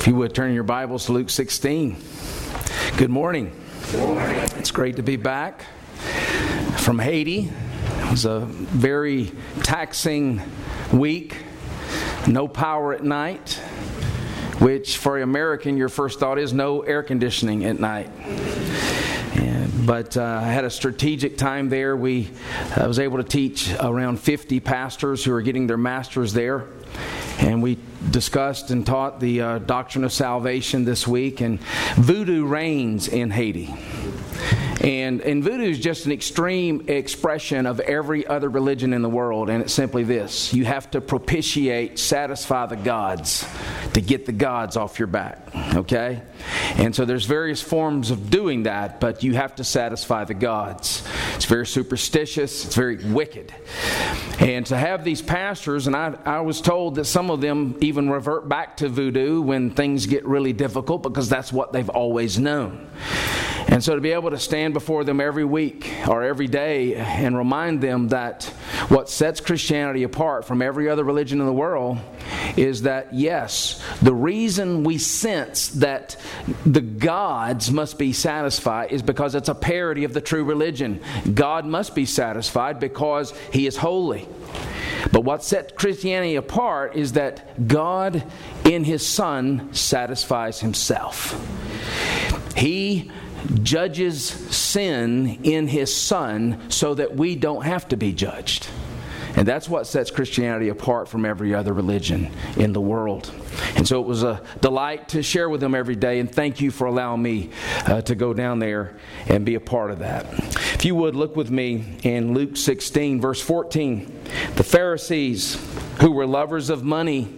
If you would turn your Bibles to Luke 16. Good morning. It's great to be back from Haiti. It was a very taxing week. No power at night, which for an American, your first thought is no air conditioning at night. But uh, I had a strategic time there. We I was able to teach around 50 pastors who are getting their masters there and we discussed and taught the uh, doctrine of salvation this week. And voodoo reigns in Haiti. And, and voodoo is just an extreme expression of every other religion in the world, and it's simply this you have to propitiate, satisfy the gods to get the gods off your back, okay? And so there's various forms of doing that, but you have to satisfy the gods. It's very superstitious, it's very wicked. And to have these pastors, and I, I was told that some of them even revert back to voodoo when things get really difficult because that's what they've always known. And so to be able to stand before them every week or every day and remind them that what sets Christianity apart from every other religion in the world is that, yes, the reason we sense that the gods must be satisfied is because it's a parody of the true religion. God must be satisfied because He is holy. But what sets Christianity apart is that God in His Son satisfies Himself. He judges sin in his son so that we don't have to be judged. And that's what sets Christianity apart from every other religion in the world. And so it was a delight to share with them every day, and thank you for allowing me uh, to go down there and be a part of that. If you would look with me in Luke 16, verse 14. The Pharisees, who were lovers of money,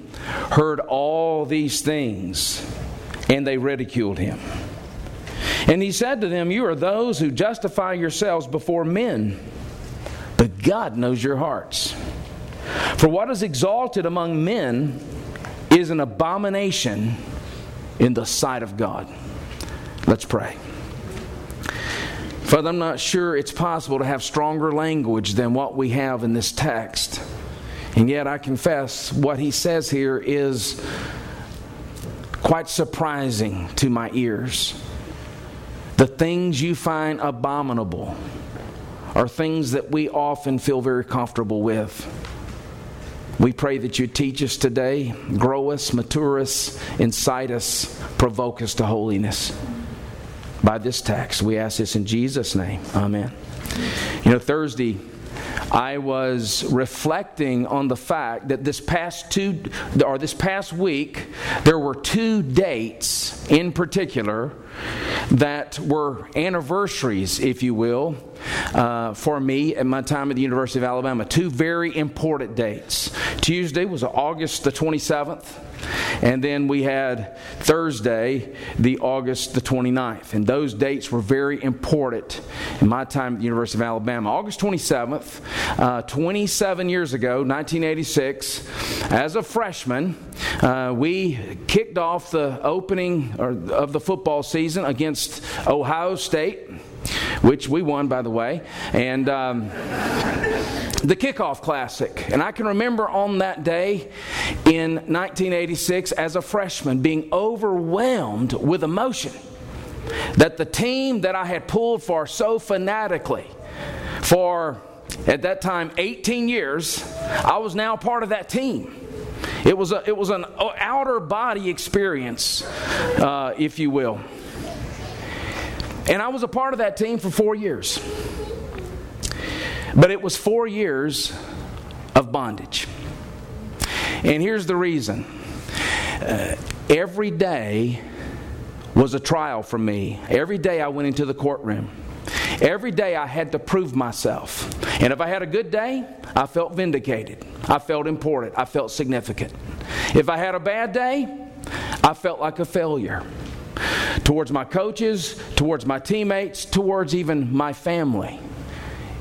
heard all these things, and they ridiculed him. And he said to them, You are those who justify yourselves before men, but God knows your hearts. For what is exalted among men is an abomination in the sight of God. Let's pray. Father, I'm not sure it's possible to have stronger language than what we have in this text. And yet, I confess what he says here is quite surprising to my ears. The things you find abominable are things that we often feel very comfortable with. We pray that you teach us today, grow us, mature us, incite us, provoke us to holiness. By this text, we ask this in Jesus' name. Amen. You know, Thursday, I was reflecting on the fact that this past two or this past week there were two dates in particular that were anniversaries, if you will, uh, for me at my time at the University of Alabama. Two very important dates. Tuesday was August the 27th. And then we had Thursday, the August the 29th. And those dates were very important in my time at the University of Alabama. August 27th, uh, 27 years ago, 1986, as a freshman, uh, we kicked off the opening of the football season against Ohio State which we won, by the way, and um, the kickoff classic. And I can remember on that day in 1986 as a freshman being overwhelmed with emotion that the team that I had pulled for so fanatically for at that time 18 years, I was now part of that team. It was, a, it was an outer body experience, uh, if you will. And I was a part of that team for four years. But it was four years of bondage. And here's the reason uh, every day was a trial for me. Every day I went into the courtroom. Every day I had to prove myself. And if I had a good day, I felt vindicated. I felt important. I felt significant. If I had a bad day, I felt like a failure towards my coaches, towards my teammates, towards even my family.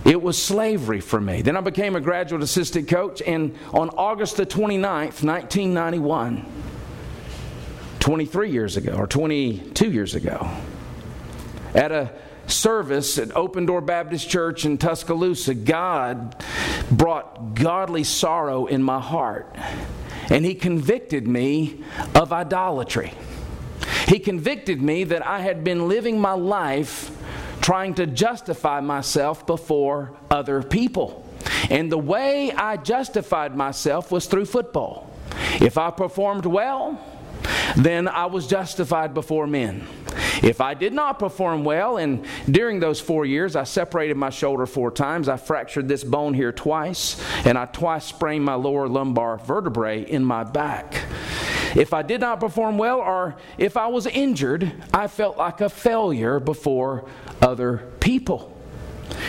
It was slavery for me. Then I became a graduate assistant coach, and on August the 29th, 1991, 23 years ago, or 22 years ago, at a service at Open Door Baptist Church in Tuscaloosa, God brought godly sorrow in my heart, and He convicted me of idolatry. He convicted me that I had been living my life trying to justify myself before other people. And the way I justified myself was through football. If I performed well, then I was justified before men. If I did not perform well, and during those four years I separated my shoulder four times, I fractured this bone here twice, and I twice sprained my lower lumbar vertebrae in my back. If I did not perform well, or if I was injured, I felt like a failure before other people.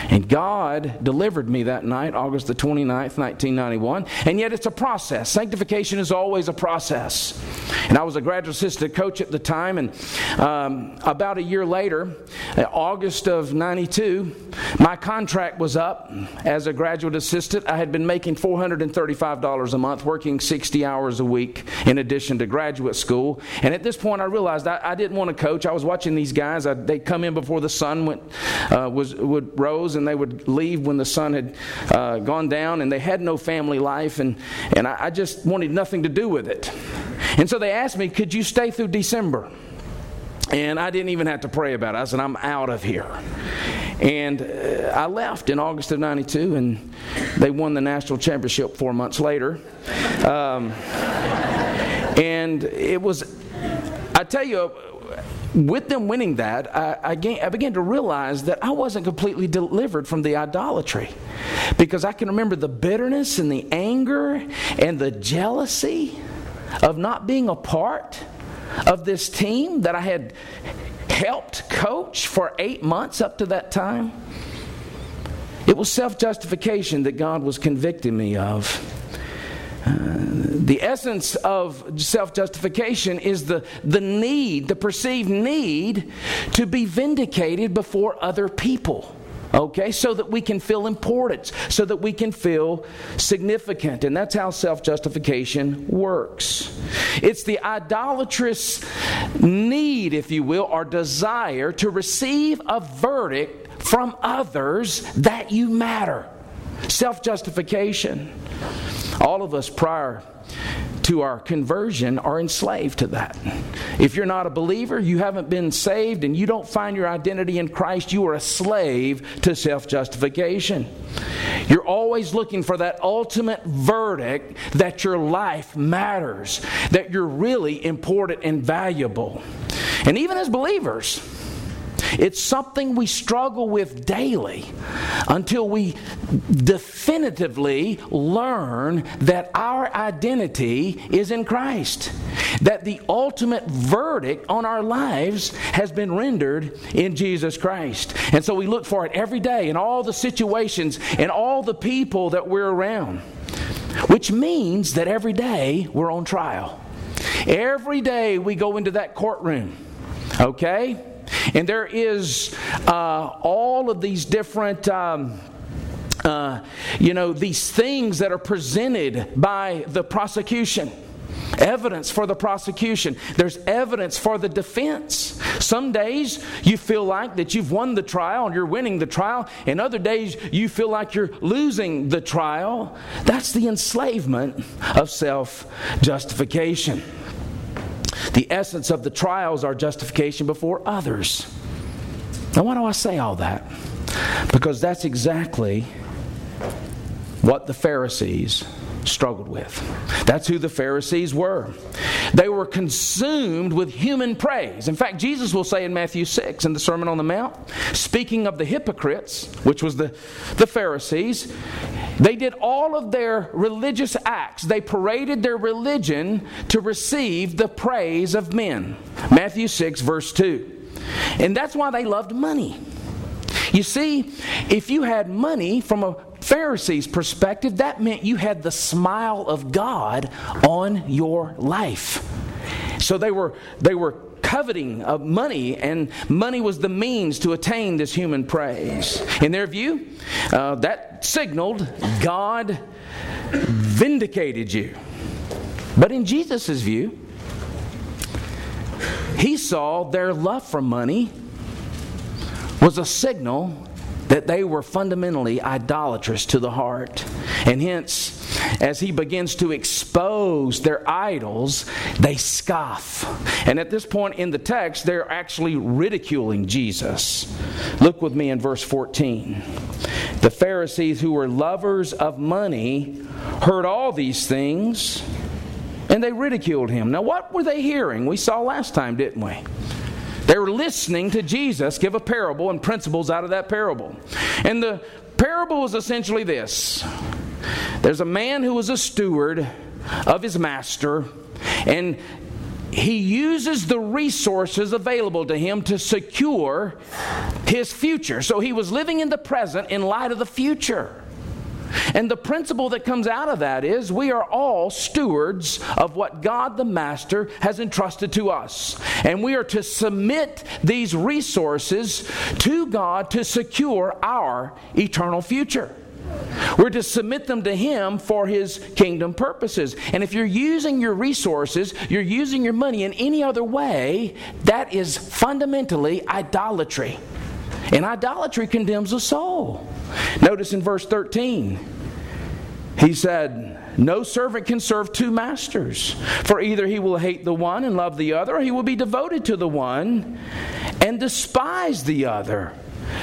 And God delivered me that night, August the 29th, 1991. And yet it's a process. Sanctification is always a process. And I was a graduate assistant coach at the time. And um, about a year later, August of 92, my contract was up as a graduate assistant. I had been making $435 a month, working 60 hours a week in addition to graduate school. And at this point, I realized I, I didn't want to coach. I was watching these guys. I, they'd come in before the sun went, uh, was, would rose, and they would leave when the sun had uh, gone down, and they had no family life. And, and I, I just wanted nothing to do with it. And so they asked me, Could you stay through December? And I didn't even have to pray about it. I said, I'm out of here. And uh, I left in August of 92, and they won the national championship four months later. Um, and it was, I tell you, with them winning that, I, I, I, began to realize that I wasn't completely delivered from the idolatry. Because I can remember the bitterness and the anger and the jealousy of not being a part of this team that I had helped coach for eight months up to that time. It was self justification that God was convicting me of. The essence of self justification is the, the need, the perceived need to be vindicated before other people okay? So that we can feel importance, so that we can feel significant. And that's how self justification works. It's the idolatrous need, if you will, or desire to receive a verdict from others that you matter. Self justification. All of us prior to our conversion are enslaved to that. If you're not a believer, you haven't been saved, and you don't find your identity in Christ, you are a slave to self justification. You're always looking for that ultimate verdict that your life matters, that you're really important and valuable. And even as believers, it's something we struggle with daily until we definitively learn that our identity is in Christ. That the ultimate verdict on our lives has been rendered in Jesus Christ. And so we look for it every day in all the situations and all the people that we're around. Which means that every day we're on trial. Every day we go into that courtroom. Okay? And there is uh, all of these different. Um, uh, you know, these things that are presented by the prosecution. Evidence for the prosecution. There's evidence for the defense. Some days you feel like that you've won the trial and you're winning the trial, and other days you feel like you're losing the trial. That's the enslavement of self justification. The essence of the trials are justification before others. Now, why do I say all that? Because that's exactly what the Pharisees struggled with. That's who the Pharisees were. They were consumed with human praise. In fact, Jesus will say in Matthew 6 in the Sermon on the Mount, speaking of the hypocrites, which was the, the Pharisees, they did all of their religious acts. They paraded their religion to receive the praise of men. Matthew 6, verse 2. And that's why they loved money. You see, if you had money from a Pharisees' perspective, that meant you had the smile of God on your life. So they were, they were coveting of money, and money was the means to attain this human praise. In their view, uh, that signaled God vindicated you. But in Jesus' view, he saw their love for money was a signal that they were fundamentally idolatrous to the heart. And hence, as he begins to expose their idols, they scoff. And at this point in the text, they're actually ridiculing Jesus. Look with me in verse 14. The Pharisees, who were lovers of money, heard all these things and they ridiculed him. Now, what were they hearing? We saw last time, didn't we? They were listening to Jesus give a parable and principles out of that parable. And the parable was essentially this there's a man who was a steward of his master, and he uses the resources available to him to secure his future. So he was living in the present in light of the future. And the principle that comes out of that is we are all stewards of what God the Master has entrusted to us. And we are to submit these resources to God to secure our eternal future. We're to submit them to Him for His kingdom purposes. And if you're using your resources, you're using your money in any other way, that is fundamentally idolatry. And idolatry condemns a soul. Notice in verse 13, he said, No servant can serve two masters, for either he will hate the one and love the other, or he will be devoted to the one and despise the other.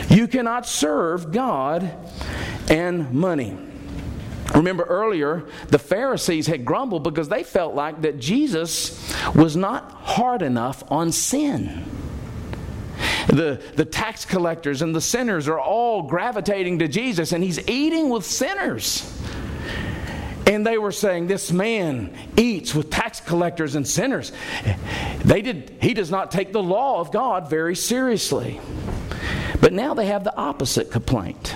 You cannot serve God and money. Remember earlier, the Pharisees had grumbled because they felt like that Jesus was not hard enough on sin. The, the tax collectors and the sinners are all gravitating to Jesus, and he's eating with sinners. And they were saying, This man eats with tax collectors and sinners. They did, he does not take the law of God very seriously. But now they have the opposite complaint.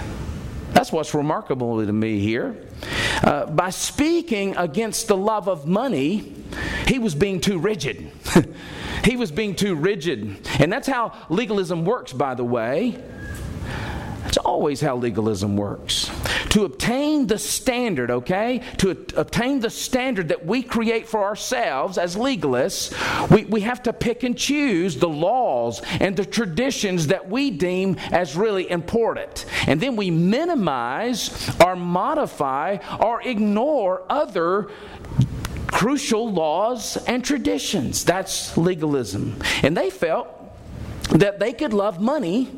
That's what's remarkable to me here. Uh, by speaking against the love of money, he was being too rigid. he was being too rigid. And that's how legalism works, by the way. That's always how legalism works to obtain the standard, okay? To obtain the standard that we create for ourselves as legalists, we, we have to pick and choose the laws and the traditions that we deem as really important. And then we minimize or modify or ignore other crucial laws and traditions. That's legalism. And they felt that they could love money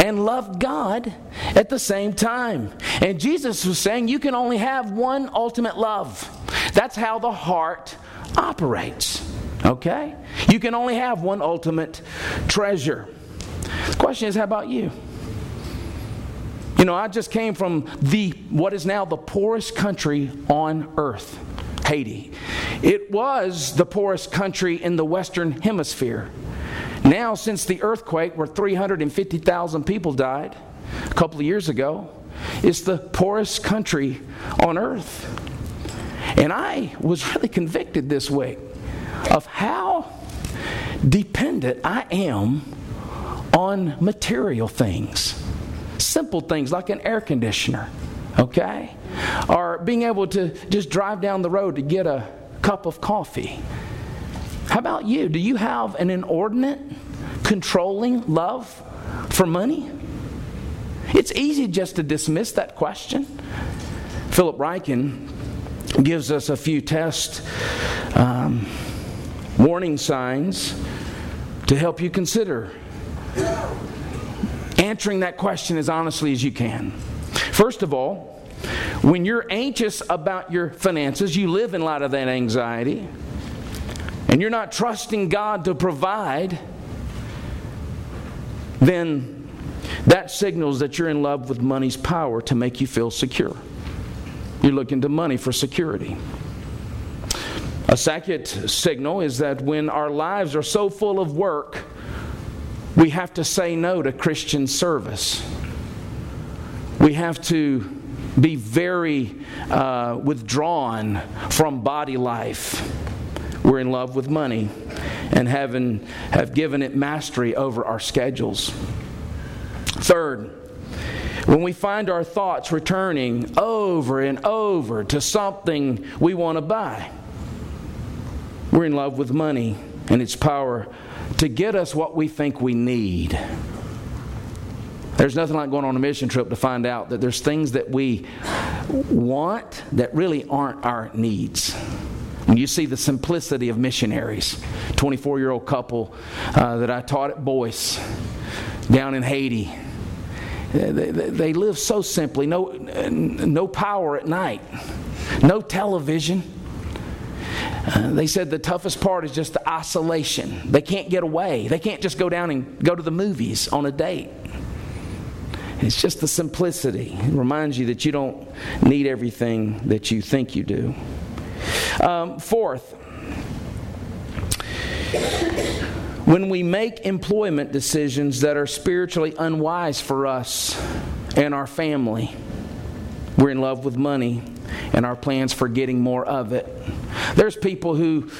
and love God at the same time. And Jesus was saying you can only have one ultimate love. That's how the heart operates. Okay? You can only have one ultimate treasure. The question is how about you? You know, I just came from the what is now the poorest country on earth, Haiti. It was the poorest country in the western hemisphere. Now, since the earthquake where 350,000 people died a couple of years ago, it's the poorest country on earth. And I was really convicted this week of how dependent I am on material things. Simple things like an air conditioner, okay? Or being able to just drive down the road to get a cup of coffee. How about you? Do you have an inordinate, controlling love for money? It's easy just to dismiss that question. Philip Ryken gives us a few test um, warning signs to help you consider answering that question as honestly as you can. First of all, when you're anxious about your finances, you live in light of that anxiety and you're not trusting God to provide, then that signals that you're in love with money's power to make you feel secure. You're looking to money for security. A second signal is that when our lives are so full of work, we have to say no to Christian service. We have to be very uh, withdrawn from body life we're in love with money and having, have given it mastery over our schedules. Third, when we find our thoughts returning over and over to something we want to buy, we're in love with money and its power to get us what we think we need. There's nothing like going on a mission trip to find out that there's things that we want that really aren't our needs. When you see the simplicity of missionaries, 24 year old couple uh, that I taught at Boyce down in Haiti, they, they, they live so simply, no, no power at night, no television. Uh, they said the toughest part is just the isolation. They can't get away. They can't just go down and go to the movies on a date. It's just the simplicity. It reminds you that you don't need everything that you think you do. Um, fourth, when we make employment decisions that are spiritually unwise for us and our family, we're in love with money and our plans for getting more of it. There's people who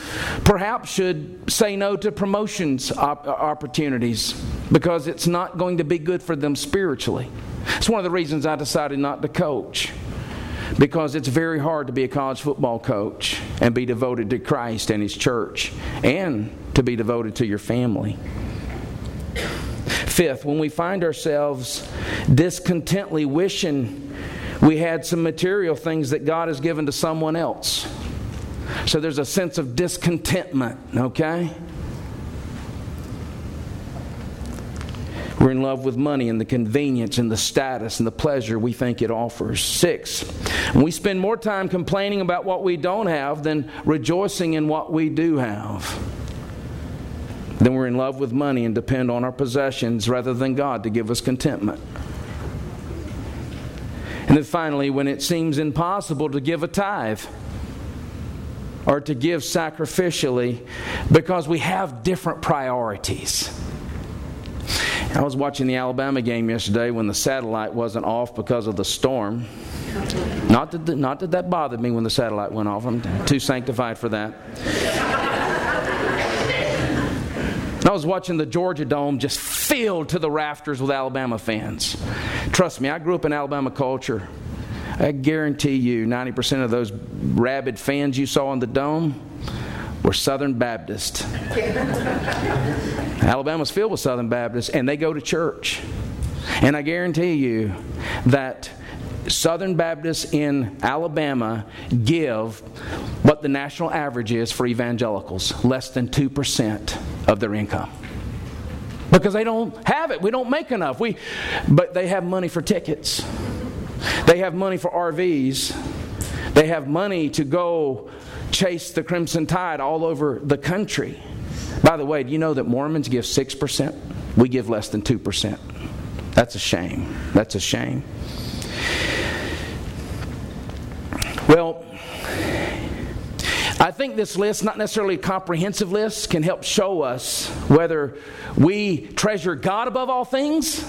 perhaps should say no to promotions op- opportunities because it's not going to be good for them spiritually. It's one of the reasons I decided not to coach because it's very hard to be a college football coach and be devoted to Christ and His church and to be devoted to your family. Fifth, when we find ourselves discontently wishing we had some material things that God has given to someone else. So there's a sense of discontentment, okay? We're in love with money and the convenience and the status and the pleasure we think it offers. Six, we spend more time complaining about what we don't have than rejoicing in what we do have. Then we're in love with money and depend on our possessions rather than God to give us contentment. And then finally, when it seems impossible to give a tithe or to give sacrificially because we have different priorities. I was watching the Alabama game yesterday when the satellite wasn't off because of the storm. Not that, not that that bothered me when the satellite went off. I'm too sanctified for that. I was watching the Georgia Dome just filled to the rafters with Alabama fans. Trust me, I grew up in Alabama culture. I guarantee you 90% of those rabid fans you saw in the Dome were Southern Baptist. Alabama's filled with Southern Baptists, and they go to church. And I guarantee you that Southern Baptists in Alabama give what the national average is for evangelicals less than 2% of their income. Because they don't have it. We don't make enough. We, but they have money for tickets. They have money for RVs. They have money to go chase the crimson tide all over the country. By the way, do you know that Mormons give 6%? We give less than 2%. That's a shame. That's a shame. Well, I think this list, not necessarily a comprehensive list, can help show us whether we treasure God above all things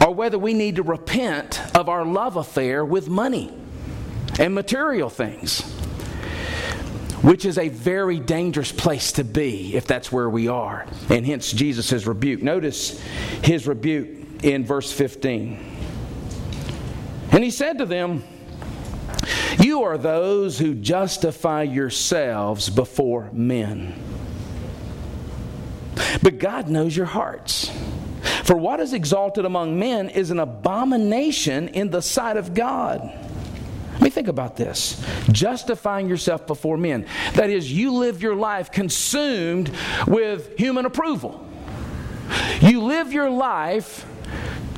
or whether we need to repent of our love affair with money and material things, which is a very dangerous place to be if that's where we are. And hence Jesus' rebuke. Notice his rebuke in verse 15. And he said to them, you are those who justify yourselves before men. But God knows your hearts. For what is exalted among men is an abomination in the sight of God. Let me think about this. Justifying yourself before men. That is, you live your life consumed with human approval. You live your life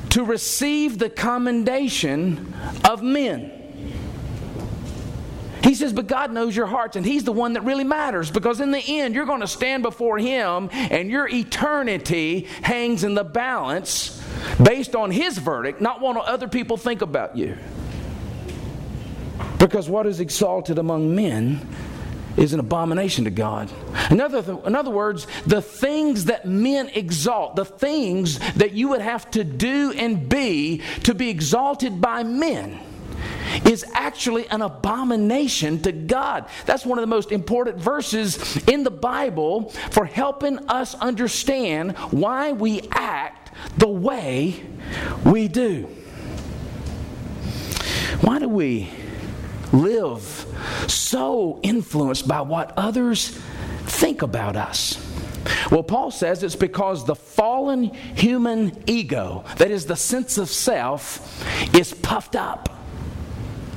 to receive the commendation of men. He says, but God knows your hearts, and He's the one that really matters because in the end, you're going to stand before Him, and your eternity hangs in the balance based on His verdict, not what other people think about you. Because what is exalted among men is an abomination to God. In other, in other words, the things that men exalt, the things that you would have to do and be to be exalted by men is actually an abomination to God. That's one of the most important verses in the Bible for helping us understand why we act the way we do. Why do we live so influenced by what others think about us? Well, Paul says it's because the fallen human ego, that is the sense of self, is puffed up.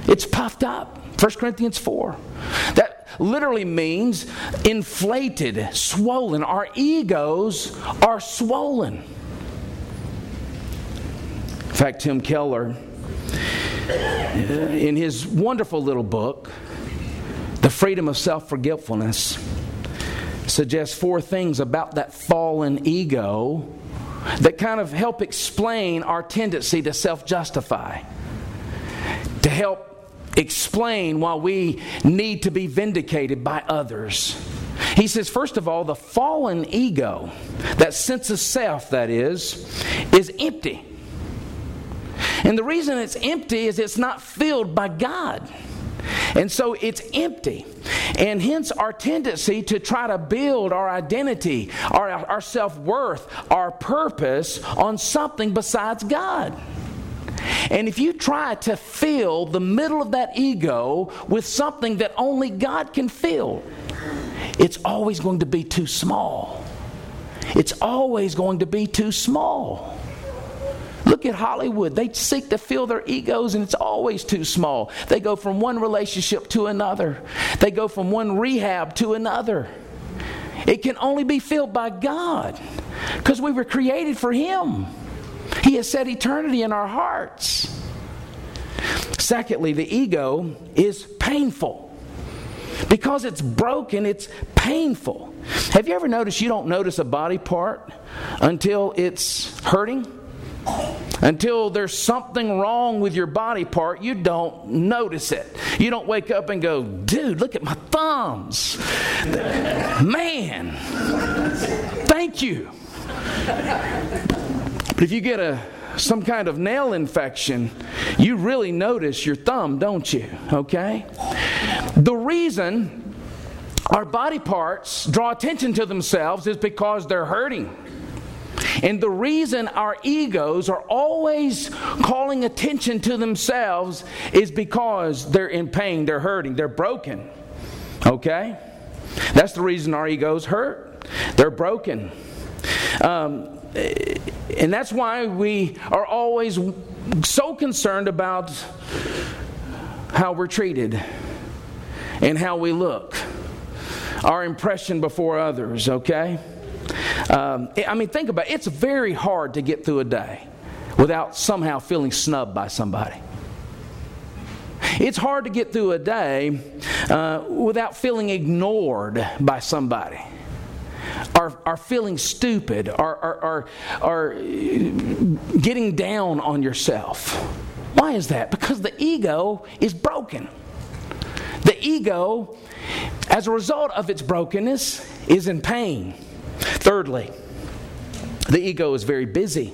It's puffed up. 1 Corinthians 4. That literally means inflated, swollen. Our egos are swollen. In fact, Tim Keller, in his wonderful little book, The Freedom of Self Forgetfulness, suggests four things about that fallen ego that kind of help explain our tendency to self justify, to help explain why we need to be vindicated by others. He says, first of all, the fallen ego, that sense of self, that is, is empty. And the reason it's empty is it's not filled by God. And so it's empty. And hence our tendency to try to build our identity, our, our self worth, our purpose on something besides God. And if you try to fill the middle of that ego with something that only God can fill, it's always going to be too small. It's always going to be too small. Look at Hollywood. They seek to fill their egos, and it's always too small. They go from one relationship to another, they go from one rehab to another. It can only be filled by God because we were created for Him. He has set eternity in our hearts. Secondly, the ego is painful. Because it's broken, it's painful. Have you ever noticed you don't notice a body part until it's hurting? Until there's something wrong with your body part, you don't notice it. You don't wake up and go, dude, look at my thumbs. Man, thank you. But if you get a some kind of nail infection, you really notice your thumb, don't you? Okay? The reason our body parts draw attention to themselves is because they're hurting. And the reason our egos are always calling attention to themselves is because they're in pain, they're hurting, they're broken. Okay? That's the reason our egos hurt. They're broken. Um, and that's why we are always so concerned about how we're treated and how we look, our impression before others, okay? Um, I mean, think about it. It's very hard to get through a day without somehow feeling snubbed by somebody. It's hard to get through a day uh, without feeling ignored by somebody are, are feeling stupid, are, are, are getting down on yourself. Why is that? Because the ego is broken. The ego, as a result of its brokenness, is in pain. Thirdly, the ego is very busy.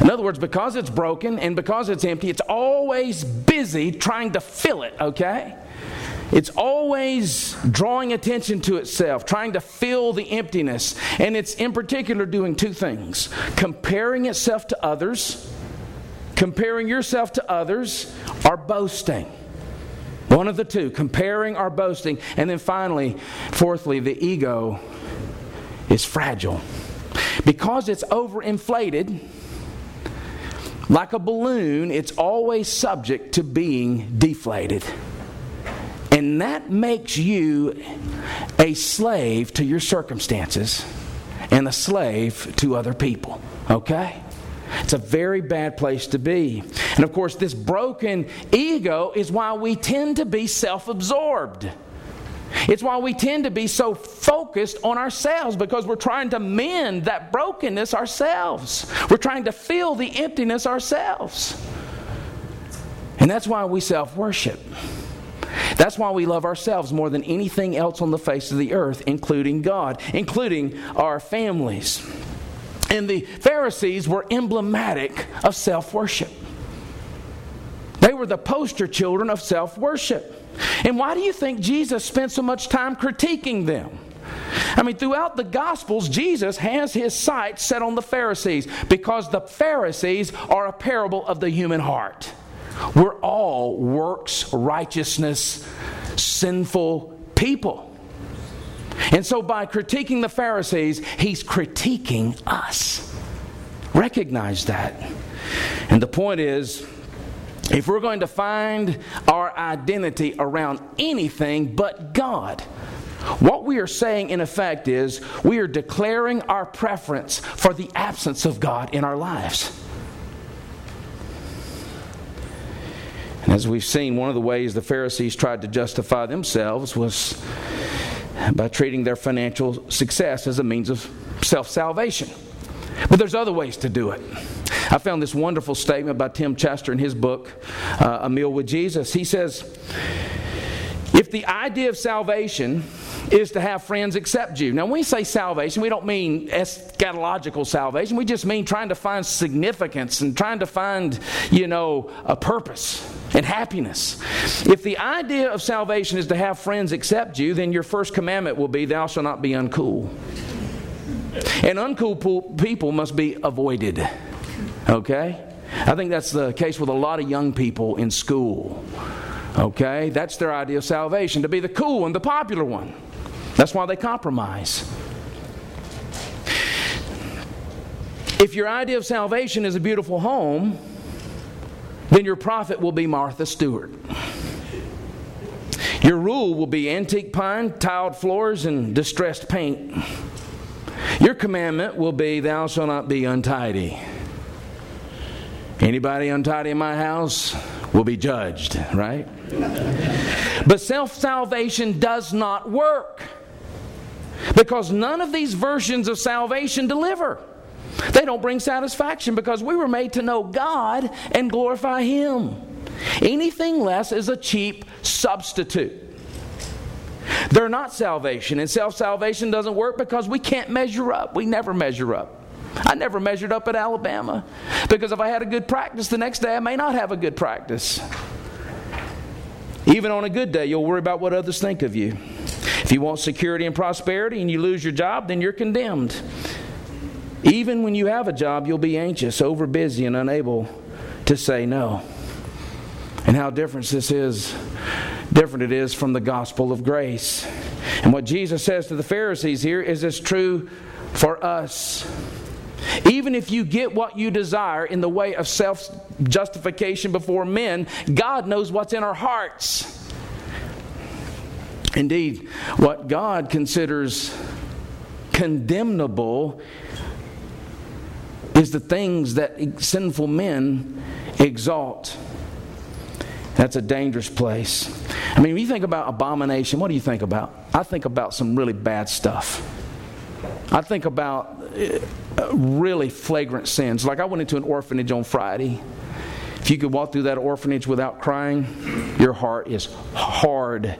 In other words, because it's broken and because it's empty, it's always busy trying to fill it, okay? It's always drawing attention to itself, trying to fill the emptiness. And it's in particular doing two things comparing itself to others, comparing yourself to others, or boasting. One of the two, comparing or boasting. And then finally, fourthly, the ego is fragile. Because it's overinflated, like a balloon, it's always subject to being deflated. And that makes you a slave to your circumstances and a slave to other people. Okay? It's a very bad place to be. And of course, this broken ego is why we tend to be self absorbed. It's why we tend to be so focused on ourselves because we're trying to mend that brokenness ourselves. We're trying to fill the emptiness ourselves. And that's why we self worship. That's why we love ourselves more than anything else on the face of the earth, including God, including our families. And the Pharisees were emblematic of self worship. They were the poster children of self worship. And why do you think Jesus spent so much time critiquing them? I mean, throughout the Gospels, Jesus has his sights set on the Pharisees because the Pharisees are a parable of the human heart. We're all works righteousness, sinful people. And so, by critiquing the Pharisees, he's critiquing us. Recognize that. And the point is, if we're going to find our identity around anything but God, what we are saying in effect is we are declaring our preference for the absence of God in our lives. And as we've seen, one of the ways the Pharisees tried to justify themselves was by treating their financial success as a means of self salvation. But there's other ways to do it. I found this wonderful statement by Tim Chester in his book, uh, A Meal with Jesus. He says, If the idea of salvation is to have friends accept you. Now, when we say salvation, we don't mean eschatological salvation. We just mean trying to find significance and trying to find, you know, a purpose and happiness. If the idea of salvation is to have friends accept you, then your first commandment will be, Thou shalt not be uncool. And uncool people must be avoided. Okay? I think that's the case with a lot of young people in school. Okay? That's their idea of salvation, to be the cool one, the popular one. That's why they compromise. If your idea of salvation is a beautiful home, then your prophet will be Martha Stewart. Your rule will be antique pine, tiled floors, and distressed paint. Your commandment will be, Thou shalt not be untidy. Anybody untidy in my house will be judged, right? but self salvation does not work because none of these versions of salvation deliver. They don't bring satisfaction because we were made to know God and glorify Him. Anything less is a cheap substitute. They're not salvation, and self salvation doesn't work because we can't measure up. We never measure up. I never measured up at Alabama because if I had a good practice the next day, I may not have a good practice. Even on a good day, you'll worry about what others think of you. If you want security and prosperity and you lose your job, then you're condemned. Even when you have a job, you'll be anxious, overbusy, and unable to say no. And how different this is different it is from the gospel of grace. And what Jesus says to the Pharisees here is as true for us. Even if you get what you desire in the way of self justification before men, God knows what's in our hearts. Indeed, what God considers condemnable is the things that sinful men exalt. That's a dangerous place. I mean, when you think about abomination, what do you think about? I think about some really bad stuff. I think about uh, really flagrant sins. Like I went into an orphanage on Friday. If you could walk through that orphanage without crying, your heart is hard.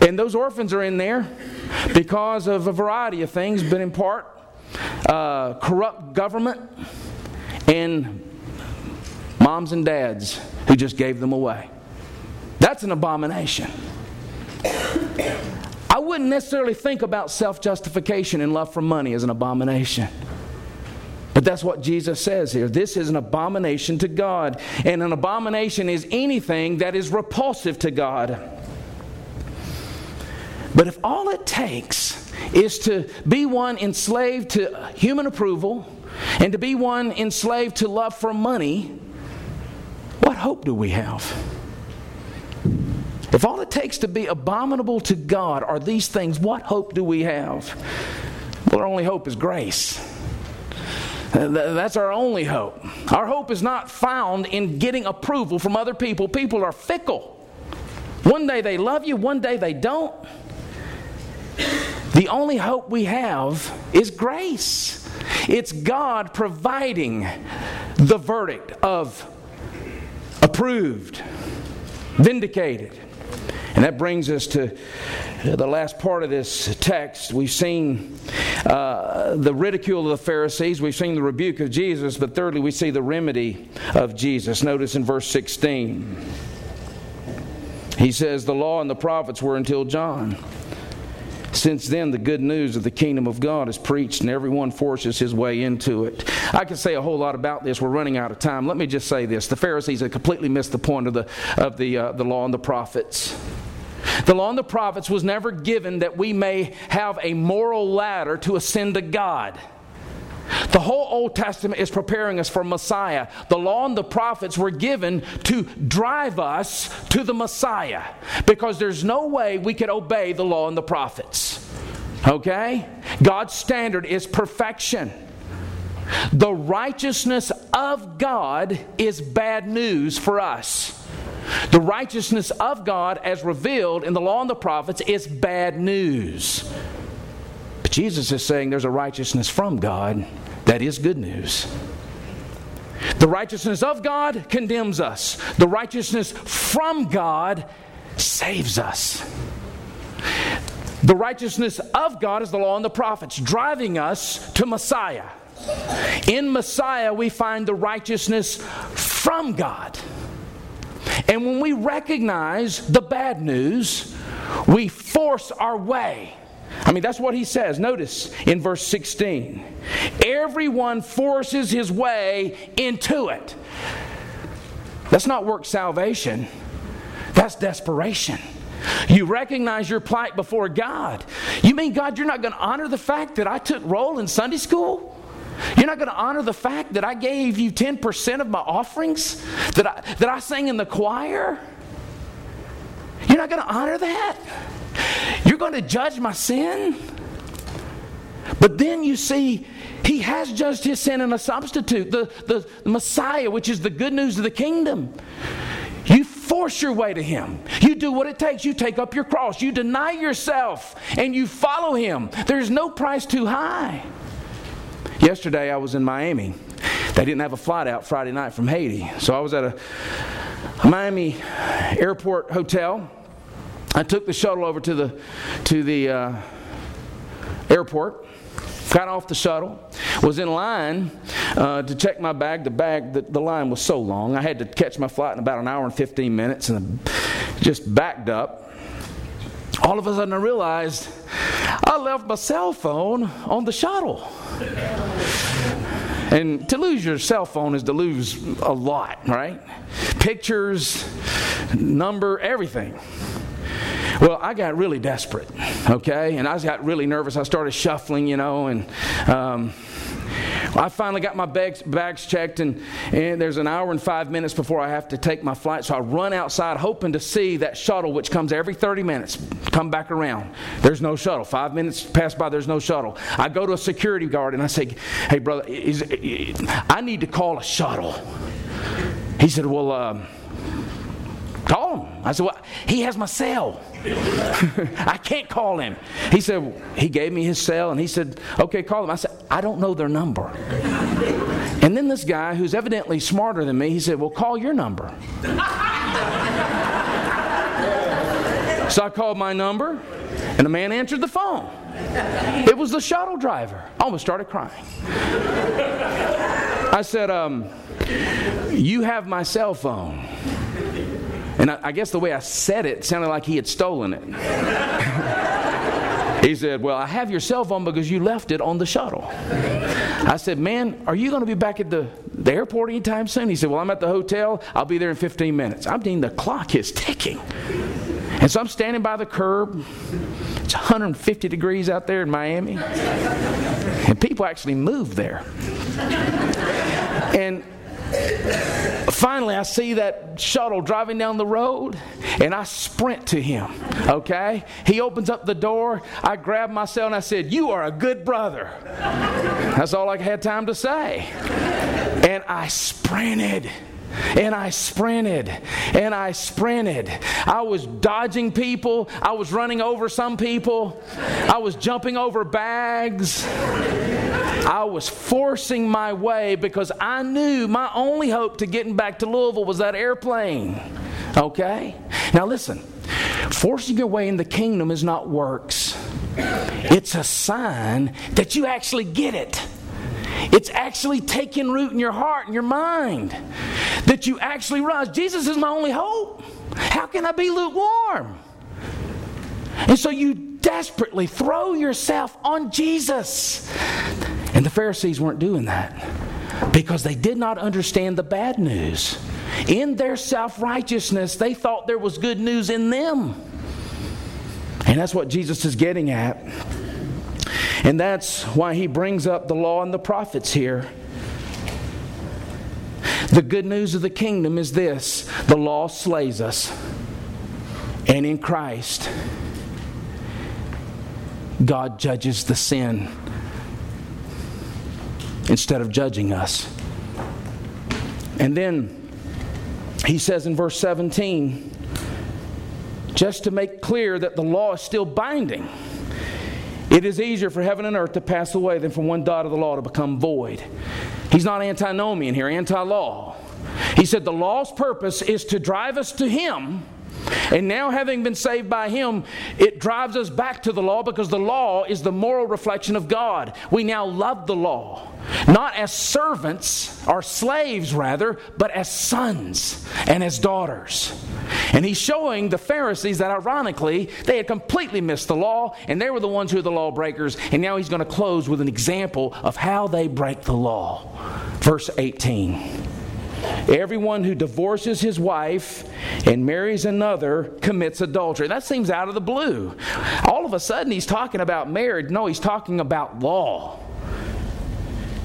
And those orphans are in there because of a variety of things, but in part, uh, corrupt government and moms and dads who just gave them away. That's an abomination. I wouldn't necessarily think about self justification and love for money as an abomination. But that's what Jesus says here. This is an abomination to God. And an abomination is anything that is repulsive to God. But if all it takes is to be one enslaved to human approval and to be one enslaved to love for money, what hope do we have? If all it takes to be abominable to God are these things, what hope do we have? Well, our only hope is grace. That's our only hope. Our hope is not found in getting approval from other people. People are fickle. One day they love you, one day they don't. The only hope we have is grace. It's God providing the verdict of approved, vindicated. And that brings us to the last part of this text. We've seen uh, the ridicule of the Pharisees, we've seen the rebuke of Jesus, but thirdly, we see the remedy of Jesus. Notice in verse 16, he says, The law and the prophets were until John. Since then, the good news of the kingdom of God is preached, and everyone forces his way into it. I could say a whole lot about this. We're running out of time. Let me just say this: the Pharisees had completely missed the point of the of the uh, the law and the prophets. The law and the prophets was never given that we may have a moral ladder to ascend to God. The whole Old Testament is preparing us for Messiah. The law and the prophets were given to drive us to the Messiah because there's no way we could obey the law and the prophets. Okay? God's standard is perfection. The righteousness of God is bad news for us. The righteousness of God, as revealed in the law and the prophets, is bad news. But Jesus is saying there's a righteousness from God that is good news. The righteousness of God condemns us, the righteousness from God saves us. The righteousness of God is the law and the prophets, driving us to Messiah. In Messiah, we find the righteousness from God. And when we recognize the bad news, we force our way. I mean, that's what he says. Notice in verse 16 everyone forces his way into it. That's not work salvation, that's desperation. You recognize your plight before God. You mean, God, you're not going to honor the fact that I took roll in Sunday school? You're not going to honor the fact that I gave you 10% of my offerings? That I, that I sang in the choir? You're not going to honor that? You're going to judge my sin? But then you see, he has judged his sin in a substitute, the, the, the Messiah, which is the good news of the kingdom. You force your way to Him. You do what it takes. You take up your cross. You deny yourself and you follow Him. There's no price too high. Yesterday I was in Miami. They didn't have a flight out Friday night from Haiti. So I was at a Miami airport hotel. I took the shuttle over to the, to the uh, airport got off the shuttle was in line uh, to check my bag the bag the, the, line was so long i had to catch my flight in about an hour and 15 minutes and just backed up all of a sudden i realized i left my cell phone on the shuttle and to lose your cell phone is to lose a lot, right? Pictures, number, everything. Well, I got really desperate, okay? And I got really nervous. I started shuffling, you know, and. Um, I finally got my bags, bags checked, and, and there's an hour and five minutes before I have to take my flight. So I run outside hoping to see that shuttle, which comes every 30 minutes, come back around. There's no shuttle. Five minutes pass by, there's no shuttle. I go to a security guard and I say, Hey, brother, is, I need to call a shuttle. He said, Well, um, call him. I said, Well, he has my cell. I can't call him. He said, he gave me his cell and he said, okay, call him. I said, I don't know their number. And then this guy, who's evidently smarter than me, he said, well, call your number. so I called my number and the man answered the phone. It was the shuttle driver. I almost started crying. I said, um, you have my cell phone. And I, I guess the way I said it sounded like he had stolen it. He said, Well, I have your cell phone because you left it on the shuttle. I said, Man, are you going to be back at the, the airport anytime soon? He said, Well, I'm at the hotel. I'll be there in 15 minutes. I mean, the clock is ticking. And so I'm standing by the curb. It's 150 degrees out there in Miami. And people actually move there. And Finally, I see that shuttle driving down the road and I sprint to him. Okay? He opens up the door. I grab myself and I said, You are a good brother. That's all I had time to say. And I sprinted and I sprinted and I sprinted. I was dodging people, I was running over some people, I was jumping over bags. I was forcing my way because I knew my only hope to getting back to Louisville was that airplane. Okay? Now listen, forcing your way in the kingdom is not works. It's a sign that you actually get it. It's actually taking root in your heart and your mind. That you actually realize Jesus is my only hope. How can I be lukewarm? And so you desperately throw yourself on Jesus. The Pharisees weren't doing that because they did not understand the bad news. In their self righteousness, they thought there was good news in them. And that's what Jesus is getting at. And that's why he brings up the law and the prophets here. The good news of the kingdom is this the law slays us. And in Christ, God judges the sin instead of judging us. And then he says in verse 17, just to make clear that the law is still binding. It is easier for heaven and earth to pass away than for one dot of the law to become void. He's not antinomian here, anti law. He said the law's purpose is to drive us to Him. And now, having been saved by Him, it drives us back to the law because the law is the moral reflection of God. We now love the law, not as servants or slaves, rather, but as sons and as daughters. And he's showing the Pharisees that ironically, they had completely missed the law, and they were the ones who were the lawbreakers. And now he's going to close with an example of how they break the law. Verse 18. Everyone who divorces his wife and marries another commits adultery. That seems out of the blue. All of a sudden, he's talking about marriage. No, he's talking about law.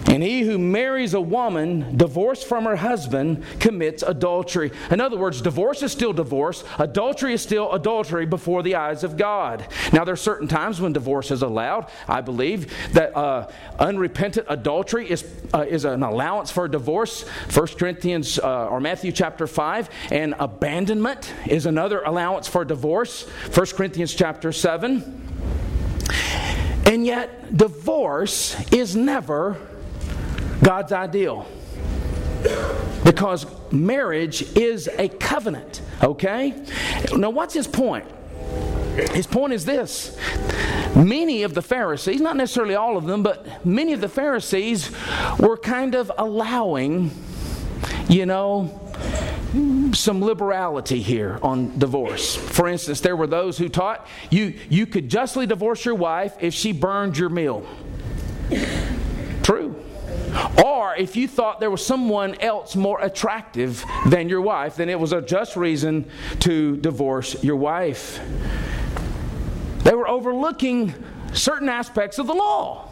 And he who marries a woman divorced from her husband commits adultery. In other words, divorce is still divorce, adultery is still adultery before the eyes of God. Now, there are certain times when divorce is allowed. I believe that uh, unrepentant adultery is, uh, is an allowance for divorce. 1 Corinthians uh, or Matthew chapter 5. And abandonment is another allowance for divorce. 1 Corinthians chapter 7. And yet, divorce is never God's ideal. Because marriage is a covenant, okay? Now, what's his point? His point is this many of the Pharisees, not necessarily all of them, but many of the Pharisees were kind of allowing, you know, some liberality here on divorce. For instance, there were those who taught you, you could justly divorce your wife if she burned your meal. True. Or if you thought there was someone else more attractive than your wife, then it was a just reason to divorce your wife. They were overlooking certain aspects of the law.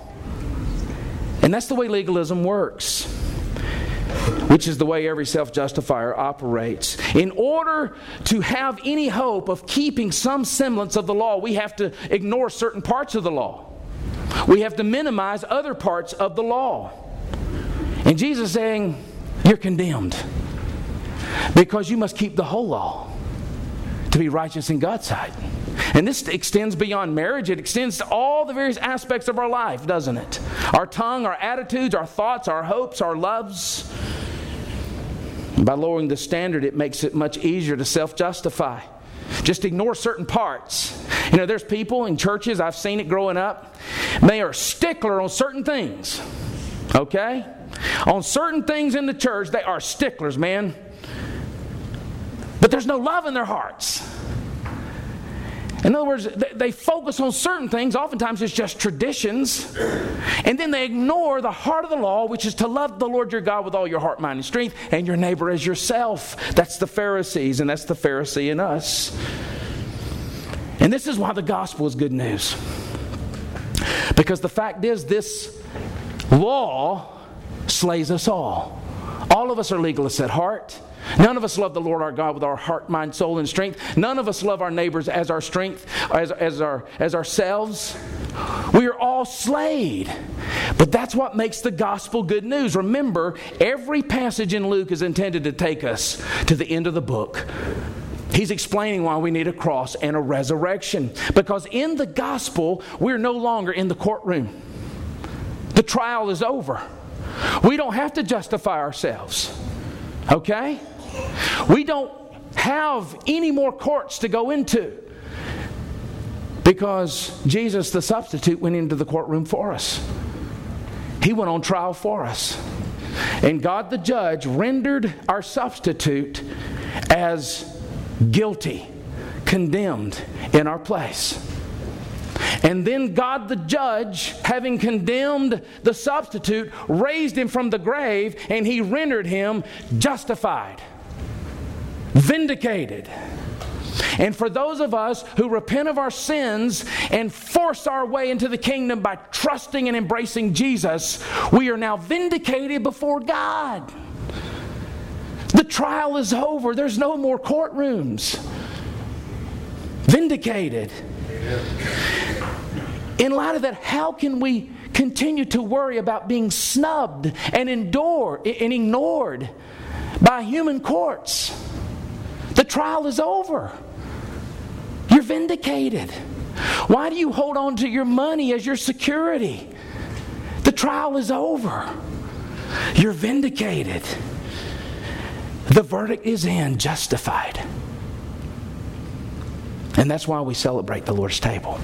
And that's the way legalism works, which is the way every self justifier operates. In order to have any hope of keeping some semblance of the law, we have to ignore certain parts of the law. We have to minimize other parts of the law. And Jesus saying, You're condemned because you must keep the whole law to be righteous in God's sight. And this extends beyond marriage, it extends to all the various aspects of our life, doesn't it? Our tongue, our attitudes, our thoughts, our hopes, our loves. By lowering the standard, it makes it much easier to self justify. Just ignore certain parts. You know, there's people in churches, I've seen it growing up, they are stickler on certain things. Okay? On certain things in the church, they are sticklers, man. But there's no love in their hearts. In other words, they focus on certain things, oftentimes it's just traditions, and then they ignore the heart of the law, which is to love the Lord your God with all your heart, mind, and strength, and your neighbor as yourself. That's the Pharisees, and that's the Pharisee in us. And this is why the gospel is good news. Because the fact is, this law slays us all. All of us are legalists at heart. None of us love the Lord our God with our heart, mind, soul, and strength. None of us love our neighbors as our strength, as, as, our, as ourselves. We are all slayed. But that's what makes the gospel good news. Remember, every passage in Luke is intended to take us to the end of the book. He's explaining why we need a cross and a resurrection. Because in the gospel, we're no longer in the courtroom, the trial is over. We don't have to justify ourselves. Okay? We don't have any more courts to go into because Jesus, the substitute, went into the courtroom for us. He went on trial for us. And God the judge rendered our substitute as guilty, condemned in our place. And then God the judge, having condemned the substitute, raised him from the grave and he rendered him justified, vindicated. And for those of us who repent of our sins and force our way into the kingdom by trusting and embracing Jesus, we are now vindicated before God. The trial is over, there's no more courtrooms. Vindicated. In light of that, how can we continue to worry about being snubbed and endured and ignored by human courts? The trial is over. You're vindicated. Why do you hold on to your money as your security? The trial is over. You're vindicated. The verdict is in, justified. And that's why we celebrate the Lord's table.